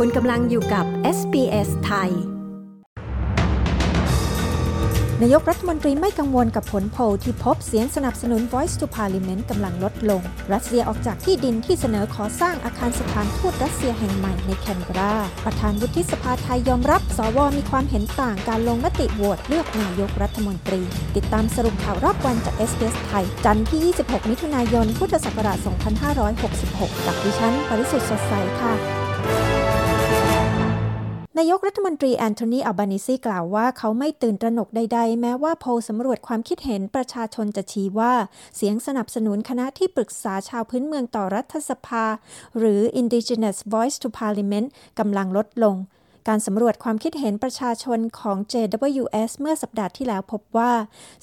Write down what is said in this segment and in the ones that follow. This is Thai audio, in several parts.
คุณกำลังอยู่กับ SBS ไทย นายกรัฐมนตรีไม่กังวลกับผลโพลที่พบเสียงสนับสนุน Voice to Parliament กำลังลดลง รัสเซียออกจากที่ดินที่เสนอขอสร้างอาคารสถานทูตรัสเซียแห่งใหม่ในแคนเบรา ประธานวุฒิสภาไทยยอมรับ สวมีความเห็นต่างการลงมติโหวตเลือกนายกรัฐมนตรี ติดตามสรุปข่าวรอบวันจาก SBS ไทย จันทร์ที่ 26 มิถุนายน พุทธศักราช 2566 กับดิฉัน ปริสุทธ์สดใสค่ะ นายกรัฐมนตรีแอนโทนีอัลบานิซีกล่าวว่าเขาไม่ตื่นตระหนกใด ๆ แม้ว่าโพลสำรวจความคิดเห็นประชาชนจะชี้ว่า เสียงสนับสนุนคณะที่ปรึกษาชาวพื้นเมืองต่อรัฐสภา หรือ Indigenous Voice to Parliament กำลังลดลง การสำรวจความคิดเห็นประชาชนของ JWS เมื่อสัปดาห์ที่แล้วพบว่า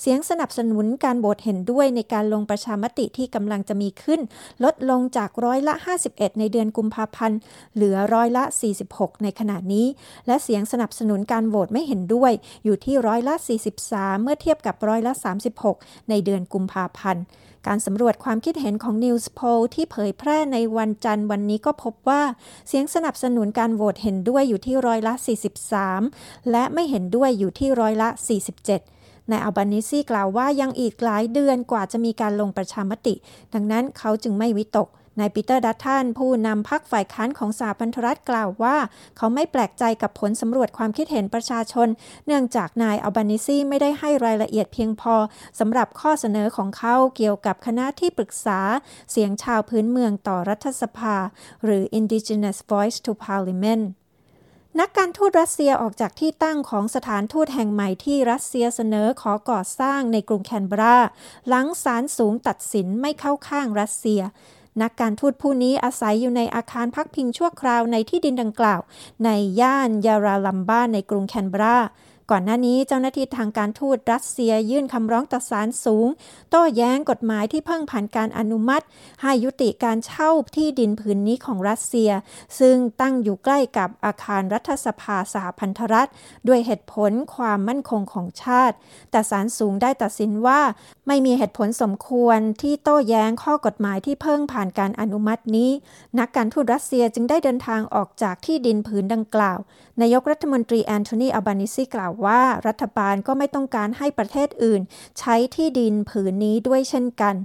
เสียงสนับสนุนการโหวตเห็นด้วยในการลงประชามติที่กำลังจะมีขึ้น ลดลงจากร้อยละ 51 ในเดือนกุมภาพันธ์ เหลือร้อยละ 46 ในขณะนี้ และเสียงสนับสนุนการโหวตไม่เห็นด้วย อยู่ที่ร้อยละ 43 เมื่อเทียบกับร้อยละ 36 ในเดือนกุมภาพันธ์ การสำรวจความคิดเห็นของ News Poll ที่เผยแพร่ในวันจันทร์วันนี้ก็พบว่าเสียงสนับสนุนการโหวตเห็นด้วยอยู่ที่ร้อยละ 43 และไม่เห็นด้วยอยู่ที่ร้อยละ 47นายอัลบานิซีกล่าวว่ายังอีกหลายเดือนกว่าจะมีการลงประชามติ ดังนั้นเขาจึงไม่วิตก นายปีเตอร์ดัตทันผู้นำพรรคฝ่ายค้านของสหพันธรัฐกล่าวว่า เขาไม่แปลกใจกับผลสำรวจความคิดเห็นประชาชน เนื่องจากนายอัลบานิซีไม่ได้ให้รายละเอียดเพียงพอสำหรับข้อเสนอของเขาเกี่ยวกับคณะที่ปรึกษาเสียงชาวพื้นเมืองต่อรัฐสภา หรือ Indigenous Voice to Parliament นักการทูตรัสเซียออกจากที่ตั้งของสถานทูตแห่งใหม่ที่รัสเซียเสนอขอก่อสร้างในกรุงแคนเบรา หลังศาลสูงตัดสินไม่เข้าข้างรัสเซีย นักการทูตผู้นี้อาศัยอยู่ในอาคารพักพิงชั่วคราวในที่ดินดังกล่าว ในย่านยาราลัมบ้าในกรุงแคนเบรา ก่อนหน้านี้เจ้าหน้าที่ทางการทูตรัสเซียยื่นคำร้องต่อศาลสูง โต้แย้งกฎหมายที่เพิ่งผ่านการอนุมัติ ให้ยุติการเช่าที่ดินผืนนี้ของรัสเซีย ซึ่งตั้งอยู่ใกล้กับอาคารรัฐสภาสหพันธรัฐ ด้วยเหตุผลความมั่นคงของชาติ แต่ศาลสูงได้ตัดสินว่า ไม่มีเหตุผลสมควรที่โต้แย้งข้อกฎหมายที่เพิ่งผ่านการอนุมัตินี้ นักการทูตรัสเซียจึงได้เดินทางออกจากที่ดินผืนดังกล่าว นายกรัฐมนตรีแอนโทนีอัลบานิซีกล่าวว่ารัฐบาลก็ไม่ต้องการให้ประเทศอื่น ใช้ที่ดินผืนนี้ด้วยเช่นกัน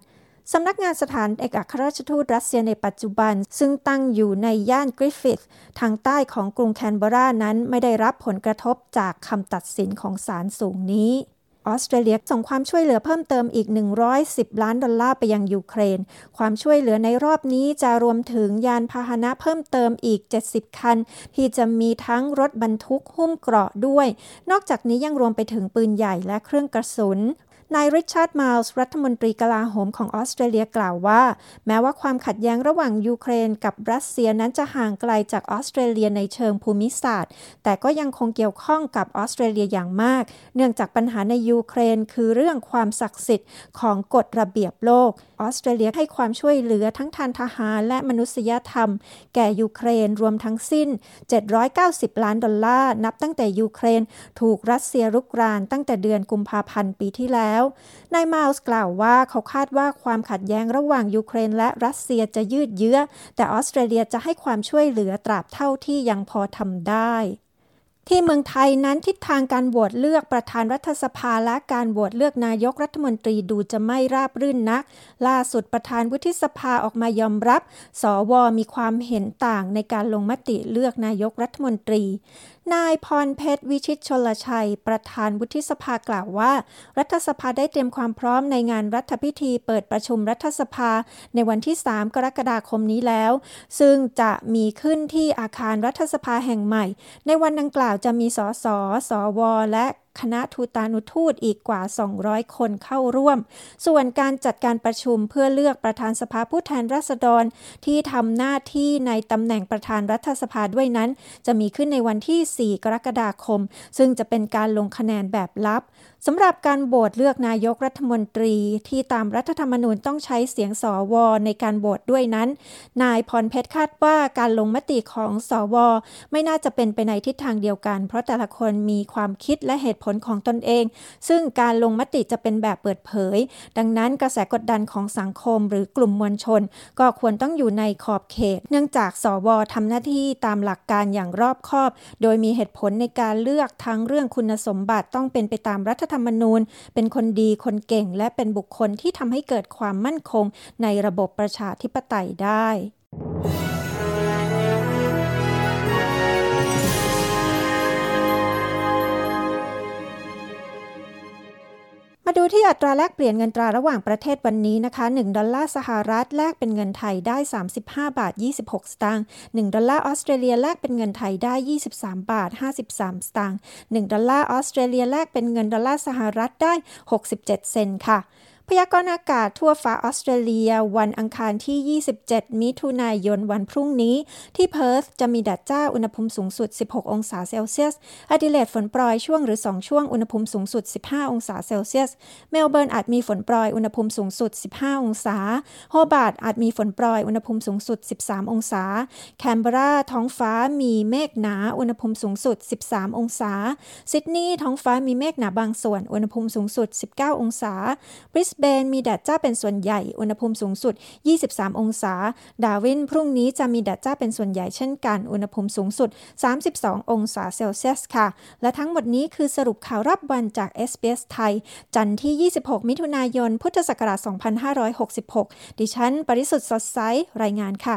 สำนักงานสถานเอกอัครราชทูตรัสเซียในปัจจุบัน ซึ่งตั้งอยู่ในย่านกริฟฟิธทางใต้ของกรุงแคนเบรานั้นไม่ได้รับผลกระทบจากคำตัดสินของศาลสูงนี้ ออสเตรเลียส่งความช่วยเหลือเพิ่มเติมอีก 110 ล้านดอลลาร์ไปยังยูเครน ความช่วยเหลือในรอบนี้จะรวมถึงยานพาหนะเพิ่มเติมอีก 70 คัน ที่จะมีทั้งรถบรรทุกหุ้มเกราะด้วย นอกจากนี้ยังรวมไปถึงปืนใหญ่และเครื่องกระสุน นายริชาร์ดมาลส์รัฐมนตรีกลาโหมของออสเตรเลียกล่าวว่า แม้ว่าความขัดแย้งระหว่างยูเครนกับรัสเซียนั้นจะห่างไกลจากออสเตรเลียในเชิงภูมิศาสตร์ แต่ก็ยังคงเกี่ยวข้องกับออสเตรเลียอย่างมาก เนื่องจากปัญหาในยูเครนคือเรื่องความศักดิ์สิทธิ์ของกฎระเบียบโลก ออสเตรเลียให้ความช่วยเหลือทั้งทางทหารและมนุษยธรรม แก่ยูเครนรวมทั้งสิ้น 790 ล้านดอลลาร์นับตั้งแต่ยูเครน ถูกรัสเซียรุกรานตั้งแต่เดือนกุมภาพันธ์ปีที่แล้วนายมาลส์กล่าวว่าเขาคาดว่าความขัดแย้งระหว่างยูเครนและรัสเซียจะยืดเยื้อ แต่ออสเตรเลียจะให้ความช่วยเหลือตราบเท่าที่ยังพอทำได้ที่เมืองไทยนั้นทิศทางการโหวตเลือกประธานรัฐสภาและการโหวตเลือกนายกรัฐมนตรีดูจะไม่ราบรื่นนัก ล่าสุดประธานวุฒิสภาออกมายอมรับ สวมีความเห็นต่างในการลงมติเลือกนายกรัฐมนตรี นายพรเพชรวิชิตชลชัย ประธานวุฒิสภากล่าวว่า รัฐสภาได้เตรียมความพร้อมในงานรัฐพิธีเปิดประชุมรัฐสภาในวันที่ 3 กรกฎาคมนี้แล้ว ซึ่งจะมีขึ้นที่อาคารรัฐสภาแห่งใหม่ ในวันดังกล่าวจะมีสสสวและ คณะทูตานุทูตอีกกว่า 200 คนเข้าร่วม ส่วนการจัดการประชุมเพื่อเลือกประธานสภาผู้แทนราษฎรที่ทำหน้าที่ในตำแหน่งประธานรัฐสภาด้วยนั้น จะมีขึ้นในวันที่ 4 กรกฎาคม ซึ่งจะเป็นการลงคะแนนแบบลับสำหรับการโหวตเลือกนายกรัฐมนตรีที่ตามรัฐธรรมนูญต้องใช้เสียงสวในการโหวตด้วยนั้น นายพรเพชรคาดว่าการลงมติของสวไม่น่าจะเป็นไปในทิศทางเดียวกัน เพราะแต่ละคนมีความคิดและเหตุผลของตนเอง ซึ่งการลงมติจะเป็นแบบเปิดเผย ดังนั้นกระแสกดดันของสังคมหรือกลุ่มมวลชน ก็ควรต้องอยู่ในขอบเขต เนื่องจากสวทำหน้าที่ตามหลักการอย่างรอบคอบ โดยมีเหตุผลในการเลือกทั้งเรื่องคุณสมบัติต้องเป็นไปตามรัฐธรรมรรมนูญ เป็นคนดีคนเก่งและเป็นบุคคลที่ทำให้เกิดความมั่นคงในระบบประชาธิปไตยได้ ที่อัตราแลกเปลี่ยนเงินตราระหว่างประเทศวันนี้นะคะ 1 ดอลลาร์สหรัฐแลกเป็นเงินไทยได้ 35 บาท 26 สตางค์ 1 ดอลลาร์ออสเตรเลียแลกเป็นเงินไทยได้ 23 บาท 53 สตางค์ 1 ดอลลาร์ออสเตรเลียแลกเป็นเงินดอลลาร์สหรัฐได้ 67 เซนต์ค่ะ พยากรณ์อากาศทั่วฟ้าออสเตรเลีย วันอังคารที่ 27 มิถุนายนวันพรุ่งนี้ ที่เพิร์ธจะมีแดดจ้าอุณหภูมิสูงสุด 16 องศาเซลเซียสแอดิเลดฝนโปรยช่วงหรือ 2 ช่วงอุณหภูมิสูงสุด 15 องศาเซลเซียส เมลเบิร์นอาจมีฝนโปรยอุณหภูมิสูงสุด 15 องศา โฮบาร์ตอาจมีฝนโปรยอุณหภูมิสูงสุด 13 องศา แคนเบราท้องฟ้ามีเมฆหนาอุณหภูมิสูงสุด 13 องศา ซิดนีย์ท้องฟ้ามีเมฆหนาบางส่วนอุณหภูมิสูงสุด 19 องศาบริสเบนมีแดดจ้าเป็นส่วนใหญ่ อุณหภูมิสูงสุด 23 องศา ดาวินพรุ่งนี้จะมีแดดจ้าเป็นส่วนใหญ่เช่นกัน อุณหภูมิสูงสุด 32 องศาเซลเซียสค่ะ และทั้งหมดนี้คือสรุปข่าวรับวันจาก SBS ไทย จันทร์ที่ 26 มิถุนายน พุทธศักราช 2566 ดิฉัน ปริสุทธ์สดใส รายงานค่ะ